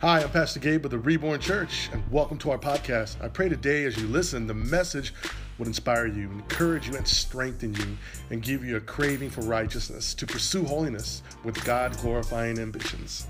Hi, I'm Pastor Gabe of the Reborn Church, and welcome to our podcast. I pray today as you listen, the message would inspire you, encourage you, and strengthen you, and give you a craving for righteousness to pursue holiness with God glorifying ambitions.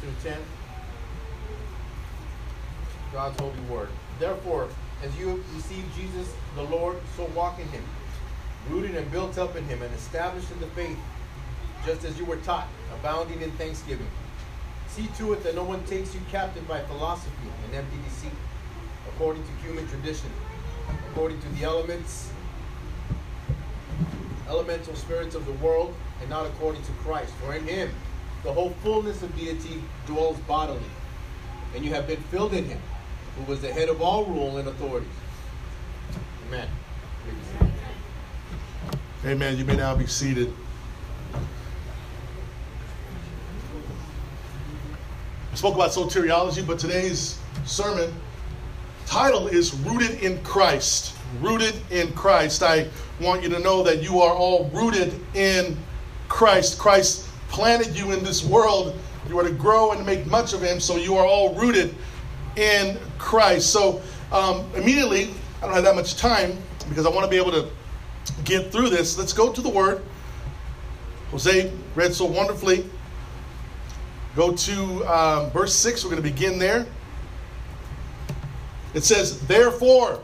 6 through 10. God's holy word. Therefore, as you receive Jesus the Lord, so walk in him, rooted and built up in him, and established in the faith, just as you were taught, abounding in thanksgiving. See to it that no one takes you captive by philosophy and empty deceit, according to human tradition, according to the elements, elemental spirits of the world, and not according to Christ. For in him, the whole fullness of deity dwells bodily, and you have been filled in him, who was the head of all rule and authorities. Amen. Amen. You may now be seated. I spoke about soteriology, but today's sermon title is Rooted in Christ. Rooted in Christ. I want you to know that you are all rooted in Christ. Christ planted you in this world. You are to grow and make much of Him, so you are all rooted in Christ. So, um, immediately, I don't have that much time because I want to be able to get through this. Let's go to the Word. Jose read so wonderfully. Go to um, verse 6. We're going to begin there. It says, Therefore,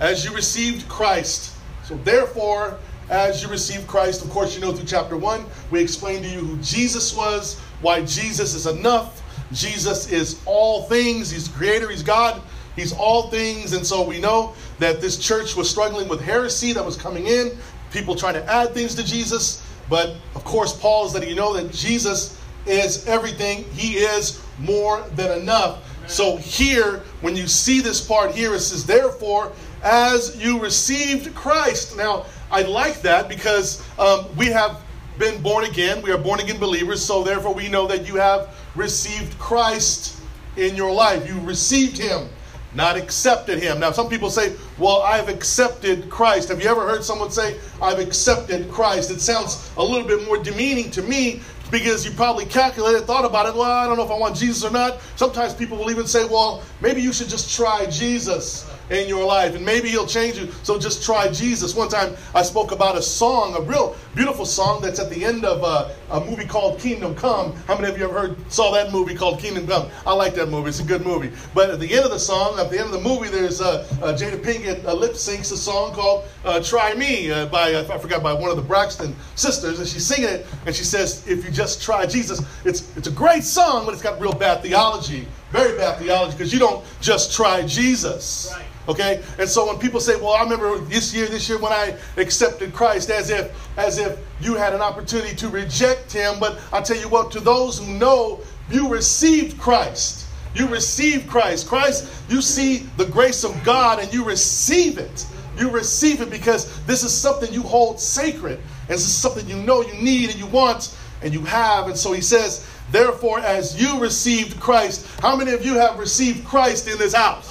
as you received Christ. So, therefore, as you received Christ, of course, you know through chapter 1, we explained to you who Jesus was, why Jesus is enough. Jesus is all things. He's creator, He's God, He's all things. And so we know that this church was struggling with heresy that was coming in, people trying to add things to Jesus. But of course, Paul is letting you know that Jesus is everything, He is more than enough. So here, when you see this part here, it says, Therefore, as you received Christ. Now, I like that because um, we have been born again. We are born again believers. So therefore, we know that you have received Christ in your life. You received Him, not accepted Him. Now, some people say, Well, I've accepted Christ. Have you ever heard someone say, I've accepted Christ? It sounds a little bit more demeaning to me because you probably calculated, thought about it. Well, I don't know if I want Jesus or not. Sometimes people will even say, well, maybe you should just try Jesus in your life and maybe he'll change you. So just try Jesus. One time I spoke about a song, a real beautiful song that's at the end of a, a movie called Kingdom Come. How many of you ever heard, saw that movie called Kingdom Come? I like that movie. It's a good movie. But at the end of the song, at the end of the movie, there's uh, uh, Jada Pinkett uh, lip syncs a song called uh, Try Me uh, by, uh, I forgot, by one of the Braxton sisters. And she's singing it and she says, if you just try Jesus, it's, it's a great song, but it's got real bad theology. Very bad theology because you don't just try Jesus. Right. Okay? And so when people say, "Well, I remember this year, this year when I accepted Christ," as if as if you had an opportunity to reject him, but I tell you what, to those who know you received Christ. You received Christ. Christ, you see the grace of God and you receive it. You receive it because this is something you hold sacred. And this is something you know you need and you want and you have. And so he says, Therefore, as you received Christ, how many of you have received Christ in this house?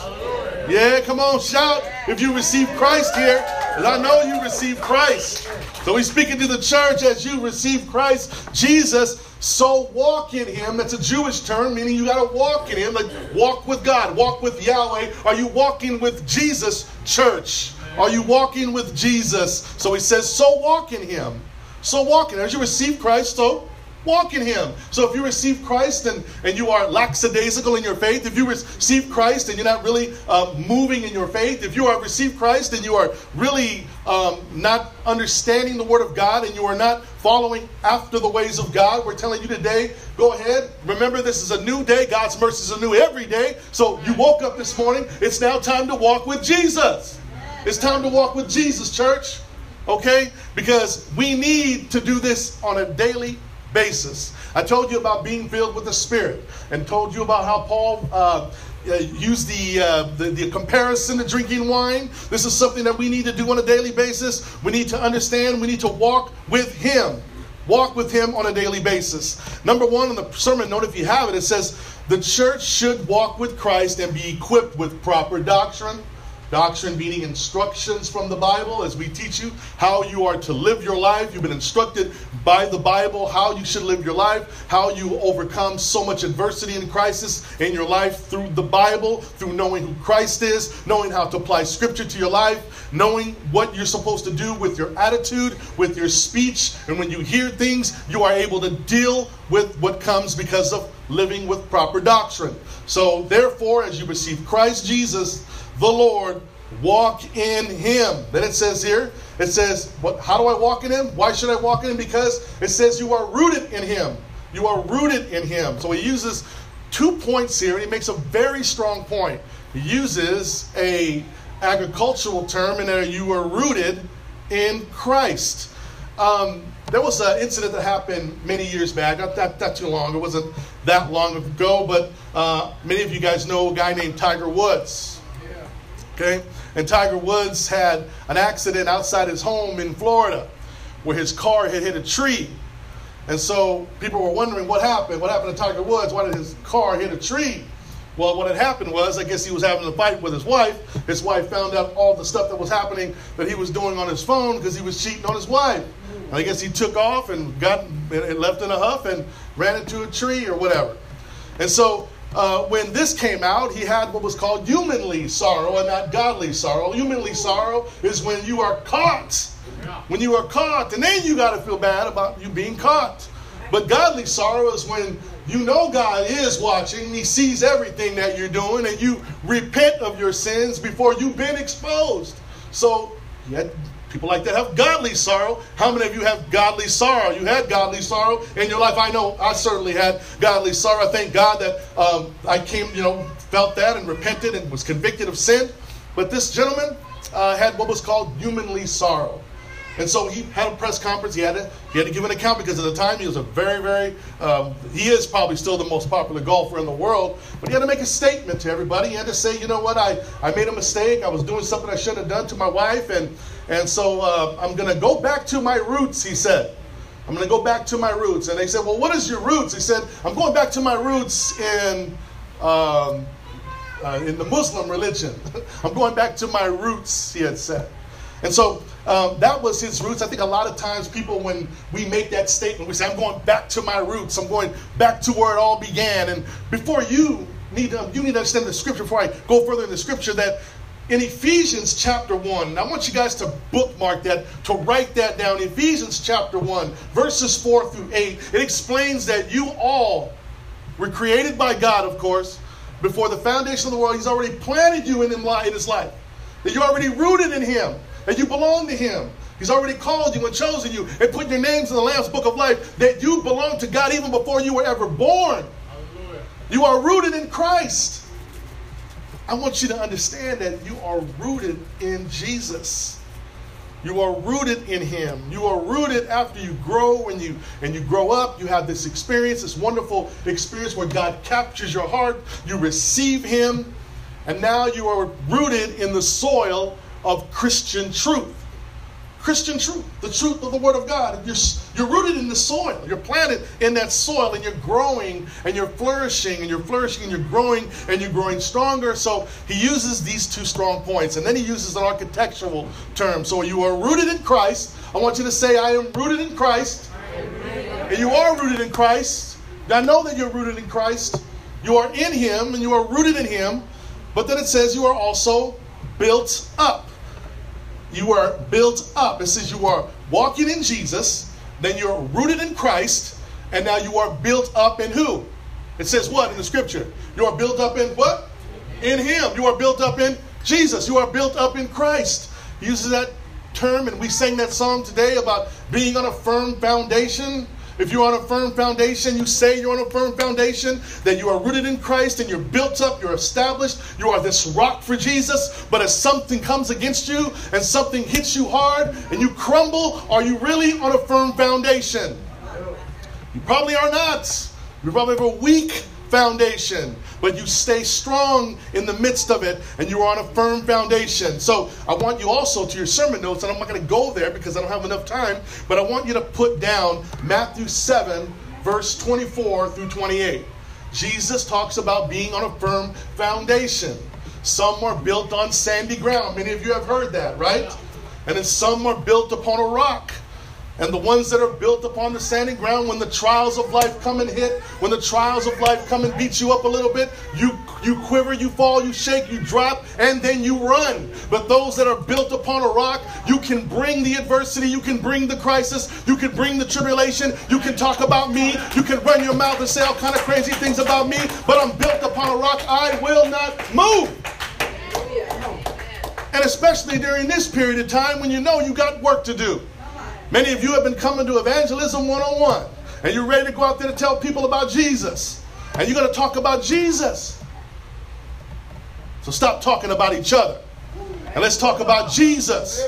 Yeah, come on, shout if you received Christ here. Because I know you received Christ. So he's speaking to the church as you received Christ, Jesus. So walk in him. That's a Jewish term, meaning you got to walk in him. Like walk with God, walk with Yahweh. Are you walking with Jesus, church? Are you walking with Jesus? So he says, so walk in him. So walk in. As you receive Christ, so walk in him. So if you receive Christ and, and you are lackadaisical in your faith, if you receive Christ and you're not really uh, moving in your faith, if you have received Christ and you are really um, not understanding the Word of God and you are not following after the ways of God, we're telling you today, go ahead. Remember, this is a new day. God's mercies are new every day. So you woke up this morning. It's now time to walk with Jesus. It's time to walk with Jesus, church. Okay? Because we need to do this on a daily basis. I told you about being filled with the Spirit and told you about how Paul uh, uh, used the, uh, the, the comparison to drinking wine. This is something that we need to do on a daily basis. We need to understand, we need to walk with Him. walk with Him on a daily basis. Number one on the sermon note, if you have it, it says the church should walk with Christ and be equipped with proper doctrine Doctrine meaning instructions from the Bible as we teach you how you are to live your life. You've been instructed by the Bible how you should live your life, how you overcome so much adversity and crisis in your life through the Bible, through knowing who Christ is, knowing how to apply Scripture to your life, knowing what you're supposed to do with your attitude, with your speech. And when you hear things, you are able to deal with what comes because of living with proper doctrine. So, therefore, as you receive Christ Jesus, the Lord, walk in him. Then it says here, it says, what, how do I walk in him? Why should I walk in him? Because it says you are rooted in him. You are rooted in him. So he uses two points here, and he makes a very strong point. He uses a agricultural term, and there you are rooted in Christ. Um, there was an incident that happened many years back, not, that, too long. It wasn't that long ago, but uh, many of you guys know a guy named Tiger Woods. Okay? And Tiger Woods had an accident outside his home in Florida where his car had hit a tree. And so people were wondering what happened. What happened to Tiger Woods? Why did his car hit a tree? Well, what had happened was, I guess he was having a fight with his wife. His wife found out all the stuff that was happening that he was doing on his phone because he was cheating on his wife. And I guess he took off and got and left in a huff and ran into a tree or whatever. And so uh, when this came out, he had what was called humanly sorrow and not godly sorrow. Humanly sorrow is when you are caught. When you are caught, and then you got to feel bad about you being caught. But godly sorrow is when you know God is watching, He sees everything that you're doing, and you repent of your sins before you've been exposed. So, you People like that have godly sorrow. How many of you have godly sorrow? You had godly sorrow in your life. I know I certainly had godly sorrow. I thank God that um, I came, you know, felt that and repented and was convicted of sin. But this gentleman uh, had what was called humanly sorrow. And so he had a press conference. He had to, he had to give an account because at the time he was a very, very, um, he is probably still the most popular golfer in the world. But he had to make a statement to everybody. He had to say, you know what, I, I made a mistake. I was doing something I shouldn't have done to my wife. And, and so uh, I'm going to go back to my roots, he said. I'm going to go back to my roots. And they said, well, what is your roots? He said, I'm going back to my roots in, um, uh, in the Muslim religion. I'm going back to my roots, he had said. And so um, that was his roots. I think a lot of times people, when we make that statement, we say, I'm going back to my roots. I'm going back to where it all began. And before you need to, you need to understand the scripture, before I go further in the scripture, that in Ephesians chapter 1, I want you guys to bookmark that, to write that down. Ephesians chapter 1, verses 4 through 8, it explains that you all were created by God, of course, before the foundation of the world. He's already planted you in his life, that you're already rooted in Him that you belong to Him. He's already called you and chosen you and put your names in the Lamb's Book of Life that you belong to God even before you were ever born. Hallelujah. You are rooted in Christ. I want you to understand that you are rooted in Jesus. You are rooted in Him. You are rooted after you grow and you and you grow up. You have this experience, this wonderful experience where God captures your heart. You receive Him, and now you are rooted in the soil of Christian truth. Christian truth, the truth of the Word of God. You're, you're rooted in the soil. You're planted in that soil and you're growing and you're flourishing and you're flourishing and you're growing and you're growing stronger. So he uses these two strong points and then he uses an architectural term. So you are rooted in Christ. I want you to say, I am rooted in Christ. And you are rooted in Christ. I know that you're rooted in Christ. You are in Him and you are rooted in Him. But then it says you are also built up. You are built up. It says you are walking in Jesus, then you're rooted in Christ, and now you are built up in who? It says what in the scripture? You are built up in what? In Him. You are built up in Jesus. You are built up in Christ. He uses that term, and we sang that song today about being on a firm foundation. If you're on a firm foundation, you say you're on a firm foundation, that you are rooted in Christ and you're built up, you're established, you are this rock for Jesus. But if something comes against you and something hits you hard and you crumble, are you really on a firm foundation? You probably are not. You probably have a weak foundation, but you stay strong in the midst of it and you're on a firm foundation. So I want you also to your sermon notes, and I'm not going to go there because I don't have enough time, but I want you to put down Matthew 7, verse 24 through 28. Jesus talks about being on a firm foundation. Some are built on sandy ground. Many of you have heard that, right? And then some are built upon a rock. And the ones that are built upon the sandy ground, when the trials of life come and hit, when the trials of life come and beat you up a little bit, you, you quiver, you fall, you shake, you drop, and then you run. But those that are built upon a rock, you can bring the adversity, you can bring the crisis, you can bring the tribulation, you can talk about me, you can run your mouth and say all kind of crazy things about me, but I'm built upon a rock, I will not move. And especially during this period of time when you know you got work to do. Many of you have been coming to Evangelism 101, and you're ready to go out there to tell people about Jesus. And you're going to talk about Jesus. So stop talking about each other. And let's talk about Jesus.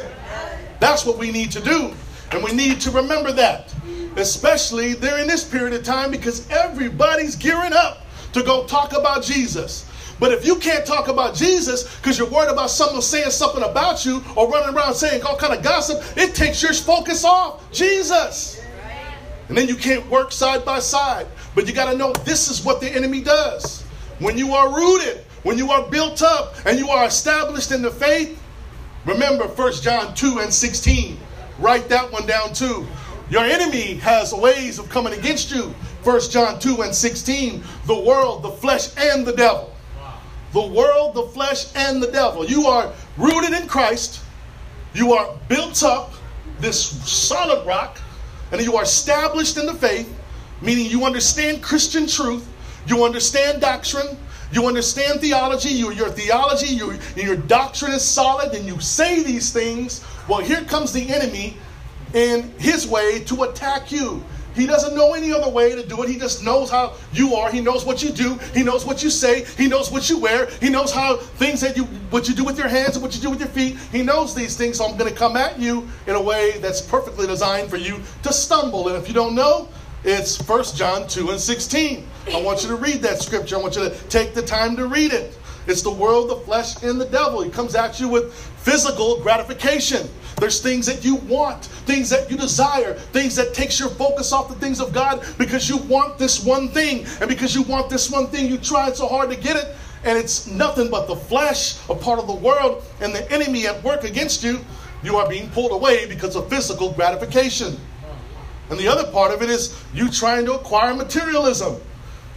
That's what we need to do. And we need to remember that, especially during this period of time, because everybody's gearing up to go talk about Jesus. But if you can't talk about Jesus because you're worried about someone saying something about you or running around saying all kind of gossip, it takes your focus off Jesus. And then you can't work side by side. But you got to know this is what the enemy does. When you are rooted, when you are built up, and you are established in the faith, remember 1 John 2 and 16. Write that one down too. Your enemy has ways of coming against you. 1 John 2 and 16. The world, the flesh, and the devil the world, the flesh, and the devil. You are rooted in Christ. You are built up, this solid rock, and you are established in the faith, meaning you understand Christian truth, you understand doctrine, you understand theology, you, your theology, you, your doctrine is solid, and you say these things. Well, here comes the enemy in his way to attack you. He doesn't know any other way to do it. He just knows how you are. He knows what you do. He knows what you say. He knows what you wear. He knows how things that you what you do with your hands and what you do with your feet. He knows these things. So I'm going to come at you in a way that's perfectly designed for you to stumble. And if you don't know, it's 1 John 2 and 16. I want you to read that scripture. I want you to take the time to read it. It's the world, the flesh, and the devil. He comes at you with physical gratification. There's things that you want, things that you desire, things that takes your focus off the things of God because you want this one thing. And because you want this one thing, you tried so hard to get it, and it's nothing but the flesh, a part of the world, and the enemy at work against you. You are being pulled away because of physical gratification. And the other part of it is you trying to acquire materialism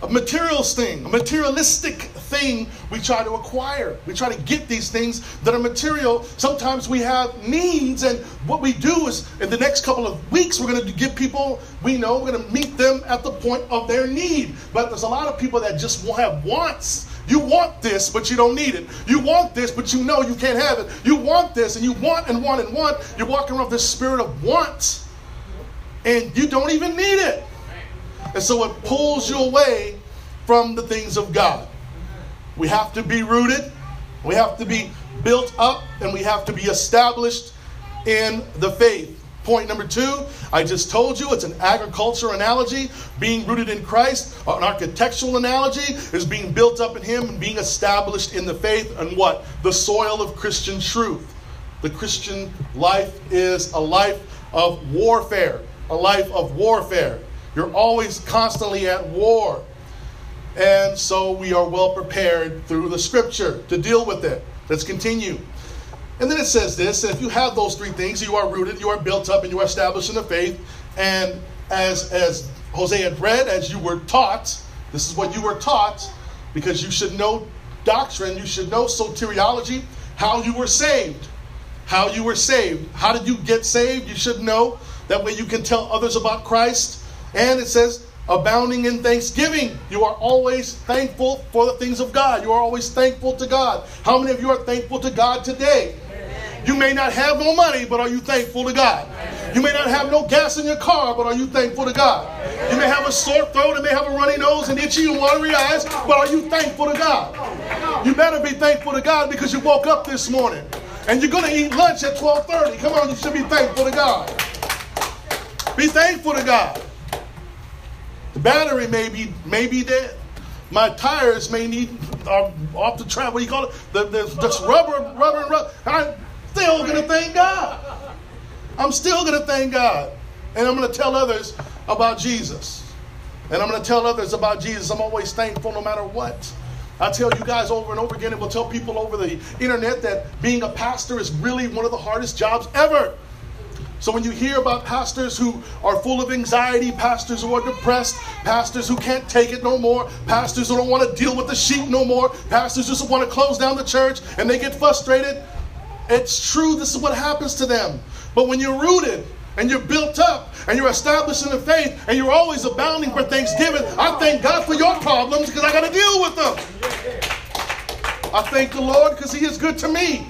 a materials thing, a materialistic thing we try to acquire. We try to get these things that are material. Sometimes we have needs, and what we do is in the next couple of weeks, we're going to give people we know, we're going to meet them at the point of their need. But there's a lot of people that just will have wants. You want this, but you don't need it. You want this, but you know you can't have it. You want this, and you want and want and want. You're walking around this spirit of want, and you don't even need it. And so it pulls you away from the things of God. We have to be rooted, we have to be built up, and we have to be established in the faith. Point number two, I just told you it's an agriculture analogy. Being rooted in Christ, an architectural analogy is being built up in Him and being established in the faith and what? The soil of Christian truth. The Christian life is a life of warfare, a life of warfare. You're always constantly at war. And so we are well prepared through the scripture to deal with it. Let's continue. And then it says this if you have those three things, you are rooted, you are built up, and you are established in the faith. And as, as Jose had read, as you were taught, this is what you were taught, because you should know doctrine, you should know soteriology, how you were saved. How you were saved. How did you get saved? You should know. That way you can tell others about Christ and it says, abounding in thanksgiving. You are always thankful for the things of God. You are always thankful to God. How many of you are thankful to God today? You may not have no money, but are you thankful to God? You may not have no gas in your car, but are you thankful to God? You may have a sore throat, and may have a runny nose and itchy and watery eyes, but are you thankful to God? You better be thankful to God because you woke up this morning and you're going to eat lunch at 12:30. Come on, you should be thankful to God. Be thankful to God. The battery may be, may be dead, my tires may need uh, off the track. What do you call it? The, the, the rubber, rubber, and rubber. I'm still gonna thank God. I'm still gonna thank God, and I'm gonna tell others about Jesus. And I'm gonna tell others about Jesus. I'm always thankful no matter what. I tell you guys over and over again, and we'll tell people over the internet that being a pastor is really one of the hardest jobs ever. So when you hear about pastors who are full of anxiety, pastors who are depressed, pastors who can't take it no more, pastors who don't want to deal with the sheep no more, pastors who just want to close down the church and they get frustrated, it's true, this is what happens to them. But when you're rooted and you're built up and you're established in the faith and you're always abounding for thanksgiving, I thank God for your problems because I got to deal with them. I thank the Lord because He is good to me.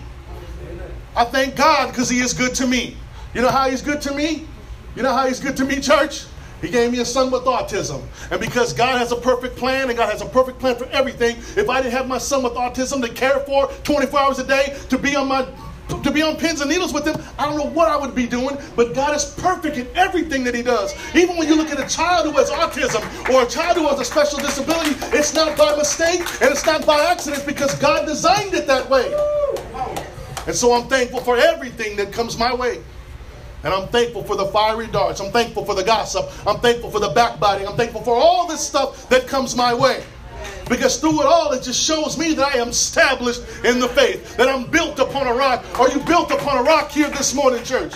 I thank God because He is good to me. You know how he's good to me? You know how he's good to me, church? He gave me a son with autism. And because God has a perfect plan and God has a perfect plan for everything, if I didn't have my son with autism to care for 24 hours a day, to be on my to be on pins and needles with him, I don't know what I would be doing, but God is perfect in everything that he does. Even when you look at a child who has autism or a child who has a special disability, it's not by mistake and it's not by accident because God designed it that way. And so I'm thankful for everything that comes my way. And I'm thankful for the fiery darts. I'm thankful for the gossip. I'm thankful for the backbiting. I'm thankful for all this stuff that comes my way. Because through it all, it just shows me that I am established in the faith, that I'm built upon a rock. Are you built upon a rock here this morning, church?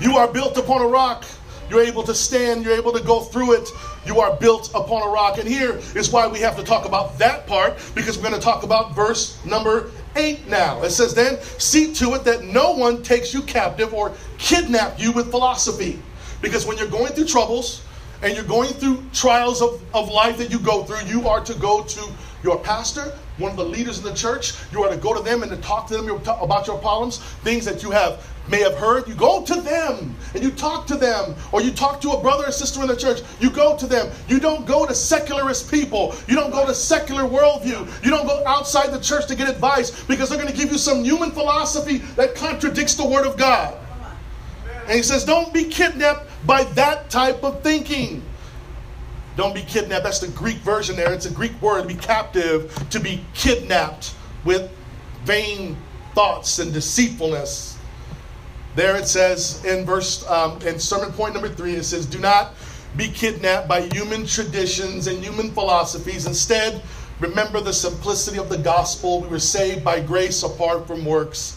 You are built upon a rock. You're able to stand, you're able to go through it. You are built upon a rock. And here is why we have to talk about that part, because we're going to talk about verse number 8 now. It says, Then see to it that no one takes you captive or kidnap you with philosophy. Because when you're going through troubles and you're going through trials of, of life that you go through, you are to go to your pastor, one of the leaders in the church. You are to go to them and to talk to them about your problems, things that you have may have heard. You go to them and you talk to them, or you talk to a brother or sister in the church. You go to them. You don't go to secularist people. You don't go to secular worldview. You don't go outside the church to get advice because they're going to give you some human philosophy that contradicts the Word of God. And he says, don't be kidnapped by that type of thinking. Don't be kidnapped. That's the Greek version there. It's a Greek word, to be captive, to be kidnapped with vain thoughts and deceitfulness. There it says in verse, um, in sermon point number three, it says, Do not be kidnapped by human traditions and human philosophies. Instead, remember the simplicity of the gospel. We were saved by grace apart from works.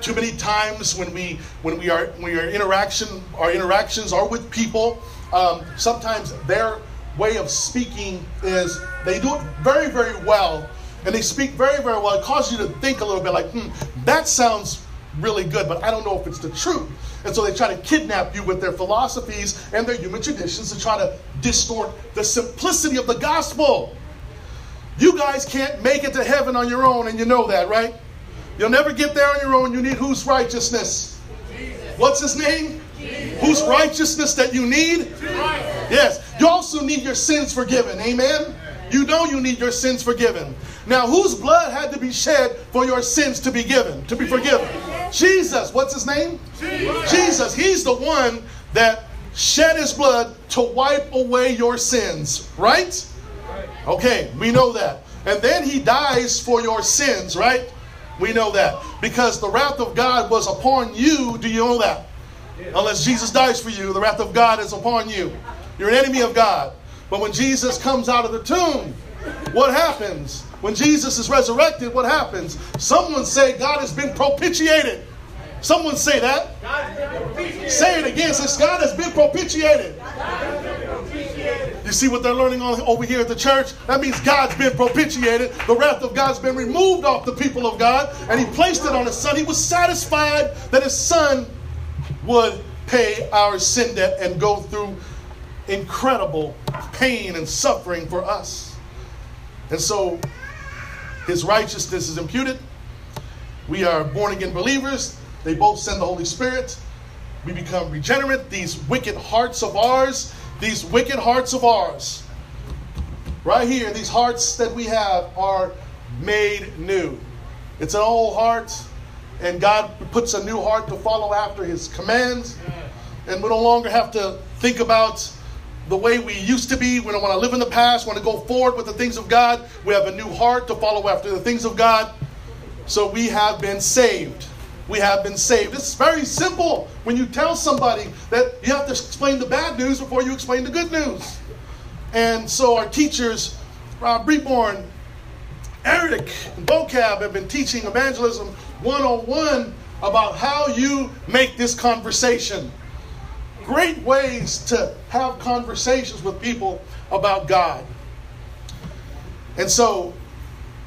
Too many times when we when we are when are interaction our interactions are with people, um, sometimes their way of speaking is they do it very very well, and they speak very very well. It causes you to think a little bit like, hmm, that sounds really good, but I don't know if it's the truth. And so they try to kidnap you with their philosophies and their human traditions to try to distort the simplicity of the gospel. You guys can't make it to heaven on your own, and you know that, right? You'll never get there on your own. You need whose righteousness? Jesus. What's his name? Jesus. Whose righteousness that you need? Jesus. Yes. You also need your sins forgiven. Amen? You know you need your sins forgiven. Now, whose blood had to be shed for your sins to be given, to be forgiven? Jesus. What's his name? Jesus. Jesus. He's the one that shed his blood to wipe away your sins, right? Okay, we know that. And then he dies for your sins, right? We know that. Because the wrath of God was upon you. Do you know that? Unless Jesus dies for you, the wrath of God is upon you. You're an enemy of God. But when Jesus comes out of the tomb, what happens? When Jesus is resurrected, what happens? Someone say God has been propitiated. Someone say that. Say it again. Says God has been propitiated. You see what they're learning on over here at the church? That means God's been propitiated. The wrath of God's been removed off the people of God, and He placed it on His Son. He was satisfied that His Son would pay our sin debt and go through incredible pain and suffering for us. And so his righteousness is imputed. We are born again believers. They both send the Holy Spirit. We become regenerate. These wicked hearts of ours, these wicked hearts of ours, right here, these hearts that we have are made new. It's an old heart, and God puts a new heart to follow after His commands. And we no longer have to think about the way we used to be. We don't want to live in the past, We want to go forward with the things of God. We have a new heart to follow after the things of God. So we have been saved. We have been saved. It's very simple when you tell somebody that you have to explain the bad news before you explain the good news. And so our teachers, Rob Reborn, Eric, and Vocab have been teaching evangelism 101 about how you make this conversation great ways to have conversations with people about God. And so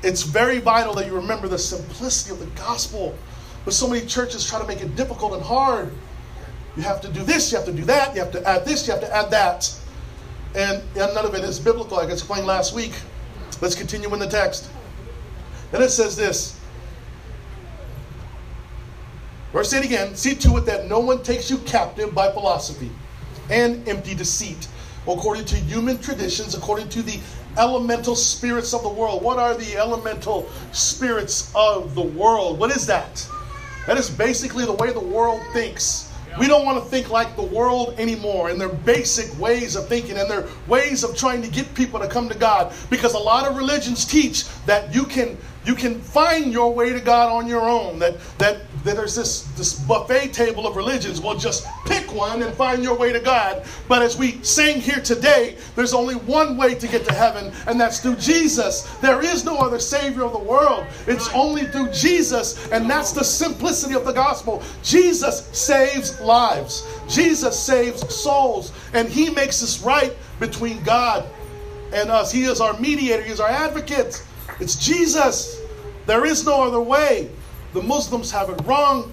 it's very vital that you remember the simplicity of the gospel. But so many churches try to make it difficult and hard. You have to do this, you have to do that, you have to add this, you have to add that. And, and none of it is biblical, like I explained last week. Let's continue in the text. And it says this Verse 8 again see to it that no one takes you captive by philosophy and empty deceit, according to human traditions, according to the elemental spirits of the world. What are the elemental spirits of the world? What is that? That is basically the way the world thinks. We don't want to think like the world anymore and their basic ways of thinking and their ways of trying to get people to come to God. Because a lot of religions teach that you can you can find your way to God on your own. That that that there's this, this buffet table of religions. Well, just pick one and find your way to God. But as we sing here today, there's only one way to get to heaven, and that's through Jesus. There is no other Savior of the world. It's only through Jesus, and that's the simplicity of the gospel. Jesus saves lives, Jesus saves souls, and He makes us right between God and us. He is our mediator, He is our advocate. It's Jesus. There is no other way. The Muslims have it wrong.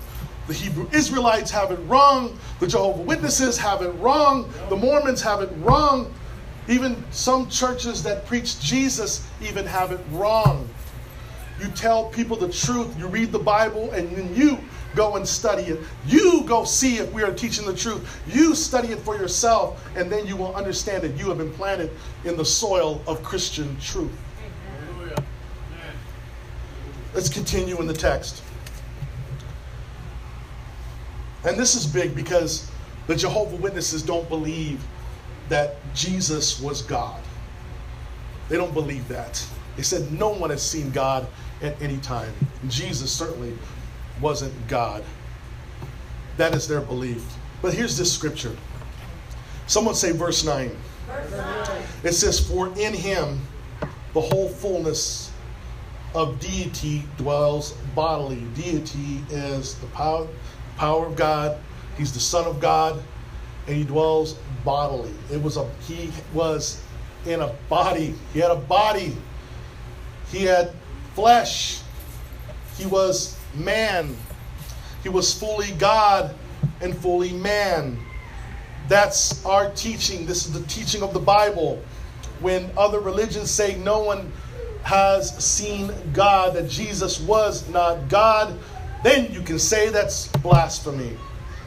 The Hebrew Israelites have it wrong. The Jehovah Witnesses have it wrong. The Mormons have it wrong. Even some churches that preach Jesus even have it wrong. You tell people the truth, you read the Bible, and then you go and study it. You go see if we are teaching the truth. You study it for yourself, and then you will understand that you have been planted in the soil of Christian truth. Let's continue in the text. And this is big because the Jehovah Witnesses don't believe that Jesus was God. They don't believe that. They said no one has seen God at any time. Jesus certainly wasn't God. That is their belief. But here's this scripture. Someone say verse 9. Verse 9. It says, For in him the whole fullness of deity dwells bodily. Deity is the power power of God. He's the Son of God, and he dwells bodily. It was a he was in a body. He had a body. He had flesh. He was man. He was fully God and fully man. That's our teaching. This is the teaching of the Bible. When other religions say no one has seen God, that Jesus was not God, then you can say that's blasphemy.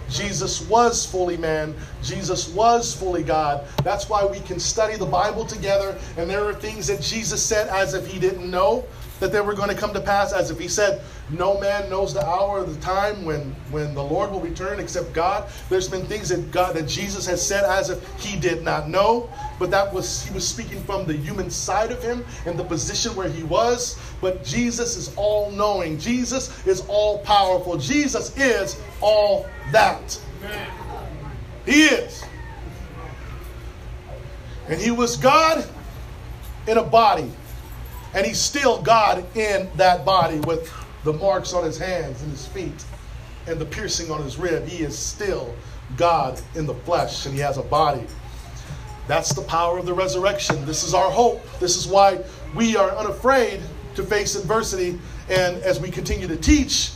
Jesus was fully man. Jesus was fully God. That's why we can study the Bible together. And there are things that Jesus said as if he didn't know that they were going to come to pass, as if he said, No man knows the hour or the time when, when the Lord will return except God. There's been things that God that Jesus has said as if he did not know, but that was he was speaking from the human side of him and the position where he was. But Jesus is all knowing. Jesus is all powerful. Jesus is all that. He is. And he was God in a body. And he's still God in that body with the marks on his hands and his feet and the piercing on his rib. He is still God in the flesh and he has a body. That's the power of the resurrection. This is our hope. This is why we are unafraid to face adversity. And as we continue to teach,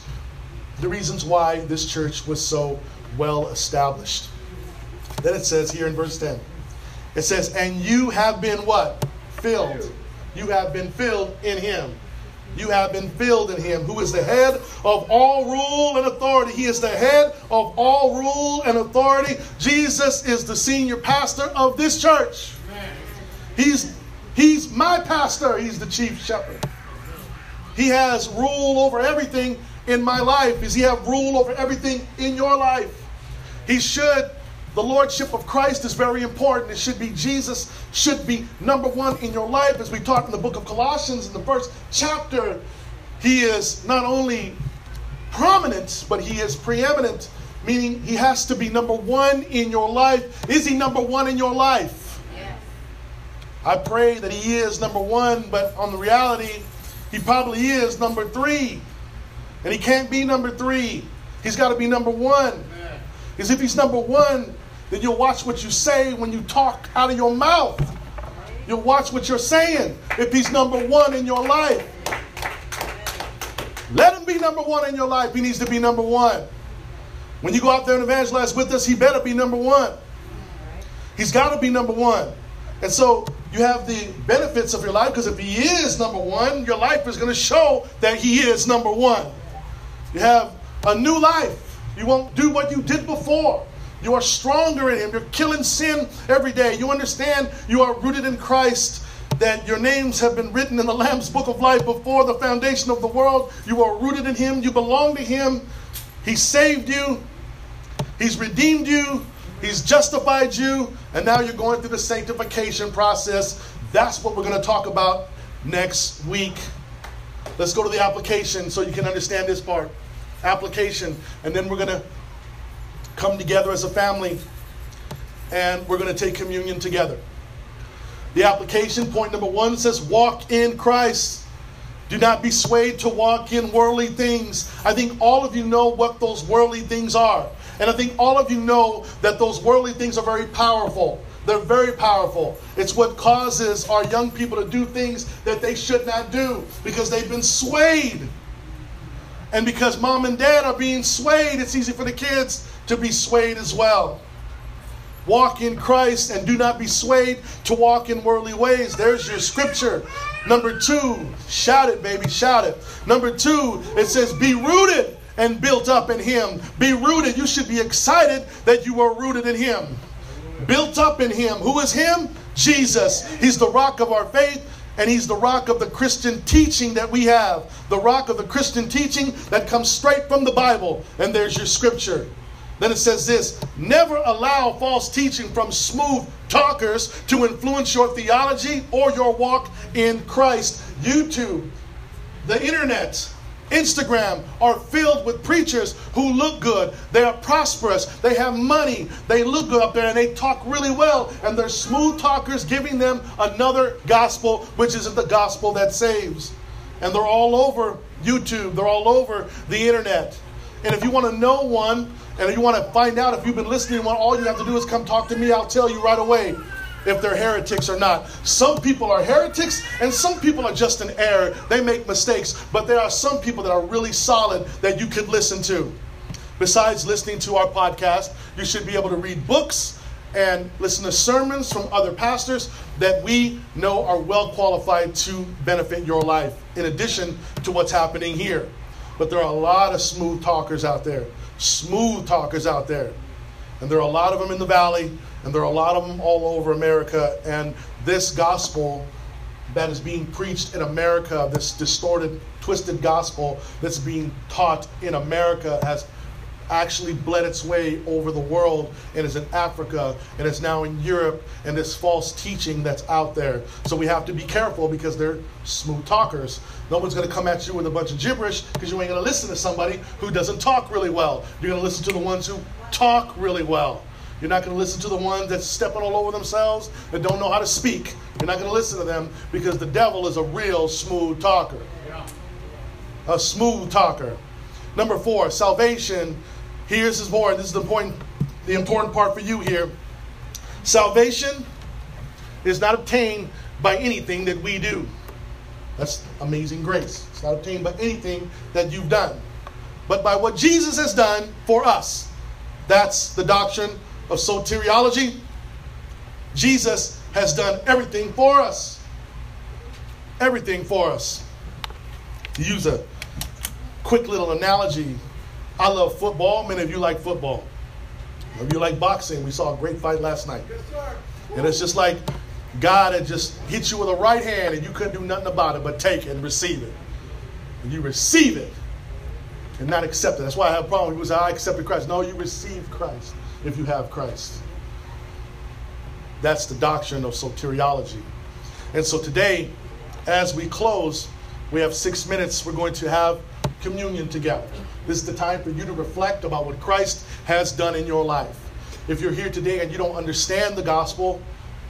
the reasons why this church was so well established. Then it says here in verse 10 it says, And you have been what? Filled you have been filled in him. You have been filled in him, who is the head of all rule and authority. He is the head of all rule and authority. Jesus is the senior pastor of this church. He's, he's my pastor, he's the chief shepherd. He has rule over everything in my life. Does he have rule over everything in your life? He should the lordship of Christ is very important. It should be Jesus should be number one in your life. As we talk in the book of Colossians in the first chapter, he is not only prominent, but he is preeminent, meaning he has to be number one in your life. Is he number one in your life? Yes. I pray that he is number one, but on the reality, he probably is number three. And he can't be number three. He's got to be number one. Because if he's number one, then you'll watch what you say when you talk out of your mouth. You'll watch what you're saying if he's number one in your life. Let him be number one in your life. He needs to be number one. When you go out there and evangelize with us, he better be number one. He's got to be number one. And so you have the benefits of your life because if he is number one, your life is going to show that he is number one. You have a new life. You won't do what you did before. You are stronger in Him. You're killing sin every day. You understand you are rooted in Christ, that your names have been written in the Lamb's book of life before the foundation of the world. You are rooted in Him. You belong to Him. He saved you, He's redeemed you, He's justified you, and now you're going through the sanctification process. That's what we're going to talk about next week. Let's go to the application so you can understand this part. Application, and then we're going to come together as a family and we're going to take communion together. The application point number one says, Walk in Christ. Do not be swayed to walk in worldly things. I think all of you know what those worldly things are. And I think all of you know that those worldly things are very powerful. They're very powerful. It's what causes our young people to do things that they should not do because they've been swayed. And because mom and dad are being swayed, it's easy for the kids to be swayed as well. Walk in Christ and do not be swayed to walk in worldly ways. There's your scripture. Number two, shout it, baby, shout it. Number two, it says, be rooted and built up in Him. Be rooted. You should be excited that you are rooted in Him. Built up in Him. Who is Him? Jesus. He's the rock of our faith and he's the rock of the Christian teaching that we have. The rock of the Christian teaching that comes straight from the Bible. And there's your scripture. Then it says this never allow false teaching from smooth talkers to influence your theology or your walk in Christ. YouTube, the internet, Instagram are filled with preachers who look good. They are prosperous. They have money. They look good up there and they talk really well. And they're smooth talkers giving them another gospel, which isn't the gospel that saves. And they're all over YouTube, they're all over the internet. And if you want to know one, and if you want to find out if you've been listening, all you have to do is come talk to me. I'll tell you right away if they're heretics or not. Some people are heretics and some people are just in error. They make mistakes, but there are some people that are really solid that you could listen to. Besides listening to our podcast, you should be able to read books and listen to sermons from other pastors that we know are well qualified to benefit your life, in addition to what's happening here. But there are a lot of smooth talkers out there smooth talkers out there. And there are a lot of them in the valley, and there are a lot of them all over America. And this gospel that is being preached in America, this distorted, twisted gospel that's being taught in America, has actually bled its way over the world and is in Africa and is now in Europe and this false teaching that's out there. So we have to be careful because they're smooth talkers. No one's going to come at you with a bunch of gibberish because you ain't going to listen to somebody who doesn't talk really well. You're going to listen to the ones who talk really well. You're not going to listen to the ones that's stepping all over themselves that don't know how to speak. You're not going to listen to them because the devil is a real smooth talker. A smooth talker. Number four, salvation Here's his word. This is the point, the important part for you here. Salvation is not obtained by anything that we do. That's amazing grace. It's not obtained by anything that you've done, but by what Jesus has done for us. That's the doctrine of soteriology. Jesus has done everything for us. Everything for us. To use a quick little analogy, I love football. Many of you like football. If you like boxing, we saw a great fight last night. Yes, and it's just like God had just hit you with a right hand and you couldn't do nothing about it but take it and receive it. And you receive it and not accept it. That's why I have a problem. People say, I accepted Christ. No, you receive Christ if you have Christ. That's the doctrine of soteriology. And so today, as we close, we have six minutes. We're going to have communion together. This is the time for you to reflect about what Christ has done in your life. If you're here today and you don't understand the gospel,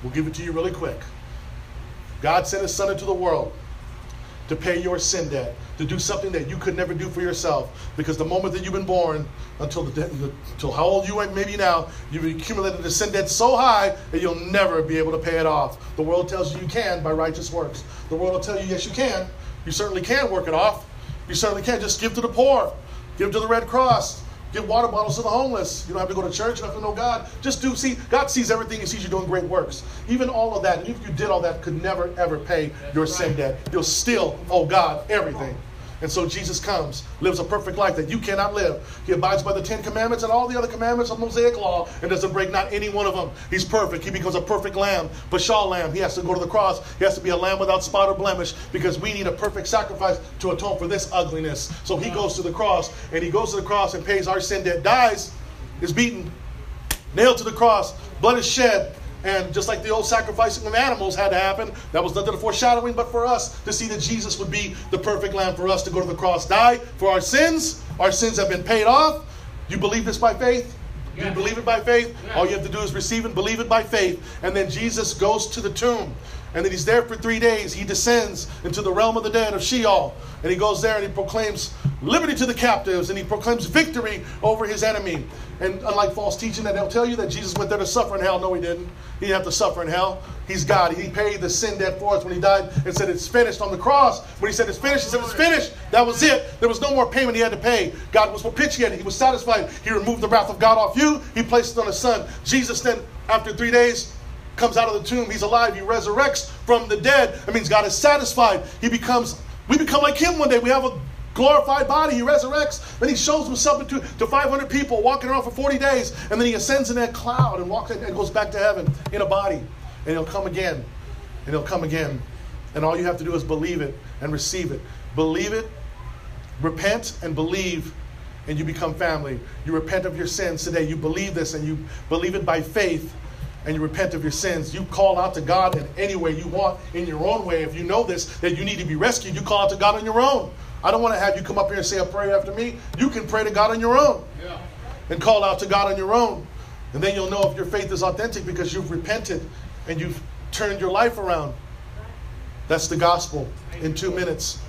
we'll give it to you really quick. God sent his son into the world to pay your sin debt, to do something that you could never do for yourself. Because the moment that you've been born, until the, until how old you are maybe now, you've accumulated a sin debt so high that you'll never be able to pay it off. The world tells you you can by righteous works. The world will tell you yes you can. You certainly can work it off. You certainly can. Just give to the poor, give to the Red Cross, Give water bottles to the homeless. You don't have to go to church. You don't have to know God. Just do. See, God sees everything. He sees you doing great works. Even all of that, if you did all that, could never ever pay your sin debt. You'll still owe God everything. And so Jesus comes, lives a perfect life that you cannot live. He abides by the Ten Commandments and all the other commandments of Mosaic law and doesn't break not any one of them. He's perfect. He becomes a perfect lamb, Paschal lamb. He has to go to the cross. He has to be a lamb without spot or blemish because we need a perfect sacrifice to atone for this ugliness. So he goes to the cross and he goes to the cross and pays our sin debt, dies, is beaten, nailed to the cross, blood is shed, and just like the old sacrificing of animals had to happen, that was nothing foreshadowing, but for us to see that Jesus would be the perfect lamb for us to go to the cross, die for our sins. Our sins have been paid off. You believe this by faith? Yes. You believe it by faith? Yes. All you have to do is receive and believe it by faith. And then Jesus goes to the tomb. And then he's there for three days. He descends into the realm of the dead of Sheol. And he goes there and he proclaims liberty to the captives and he proclaims victory over his enemy. And unlike false teaching that they'll tell you that Jesus went there to suffer in hell, no, he didn't. He didn't have to suffer in hell. He's God. He paid the sin debt for us when he died and said it's finished on the cross. When he said it's finished, he said it's finished. That was it. There was no more payment he had to pay. God was propitiated. He was satisfied. He removed the wrath of God off you. He placed it on his son. Jesus then, after three days, comes out of the tomb. He's alive. He resurrects from the dead. That means God is satisfied. He becomes, we become like him one day. We have a glorified body. He resurrects. Then he shows himself to, to 500 people walking around for 40 days. And then he ascends in that cloud and walks and goes back to heaven in a body. And he'll come again. And he'll come again. And all you have to do is believe it and receive it. Believe it, repent, and believe, and you become family. You repent of your sins today. You believe this and you believe it by faith and you repent of your sins. You call out to God in any way you want, in your own way. If you know this, that you need to be rescued, you call out to God on your own. I don't want to have you come up here and say a prayer after me. You can pray to God on your own yeah. and call out to God on your own. And then you'll know if your faith is authentic because you've repented and you've turned your life around. That's the gospel in two minutes.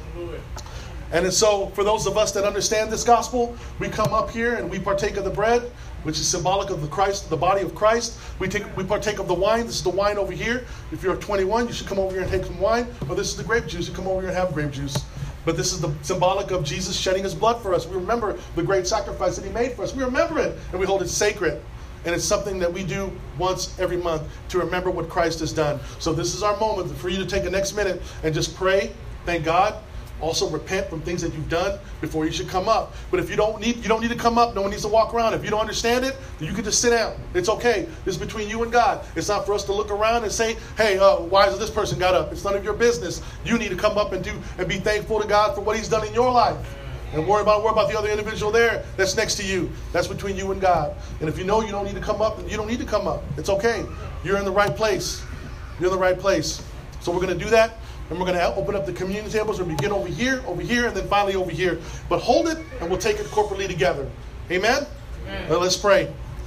And so, for those of us that understand this gospel, we come up here and we partake of the bread, which is symbolic of the Christ, the body of Christ. We take, we partake of the wine. This is the wine over here. If you're 21, you should come over here and take some wine. Or this is the grape juice. You come over here and have grape juice. But this is the symbolic of Jesus shedding his blood for us. We remember the great sacrifice that he made for us. We remember it and we hold it sacred. And it's something that we do once every month to remember what Christ has done. So this is our moment for you to take the next minute and just pray, thank God, also repent from things that you've done before you should come up. But if you don't need you don't need to come up, no one needs to walk around. If you don't understand it, you can just sit down. It's okay. This is between you and God. It's not for us to look around and say, "Hey, uh, why has this person got up?" It's none of your business. You need to come up and do and be thankful to God for what He's done in your life. And worry about worry about the other individual there that's next to you. That's between you and God. And if you know you don't need to come up, you don't need to come up. It's okay. You're in the right place. You're in the right place. So we're going to do that. And we're going to open up the communion tables. We'll begin over here, over here, and then finally over here. But hold it, and we'll take it corporately together. Amen? Amen. let's pray.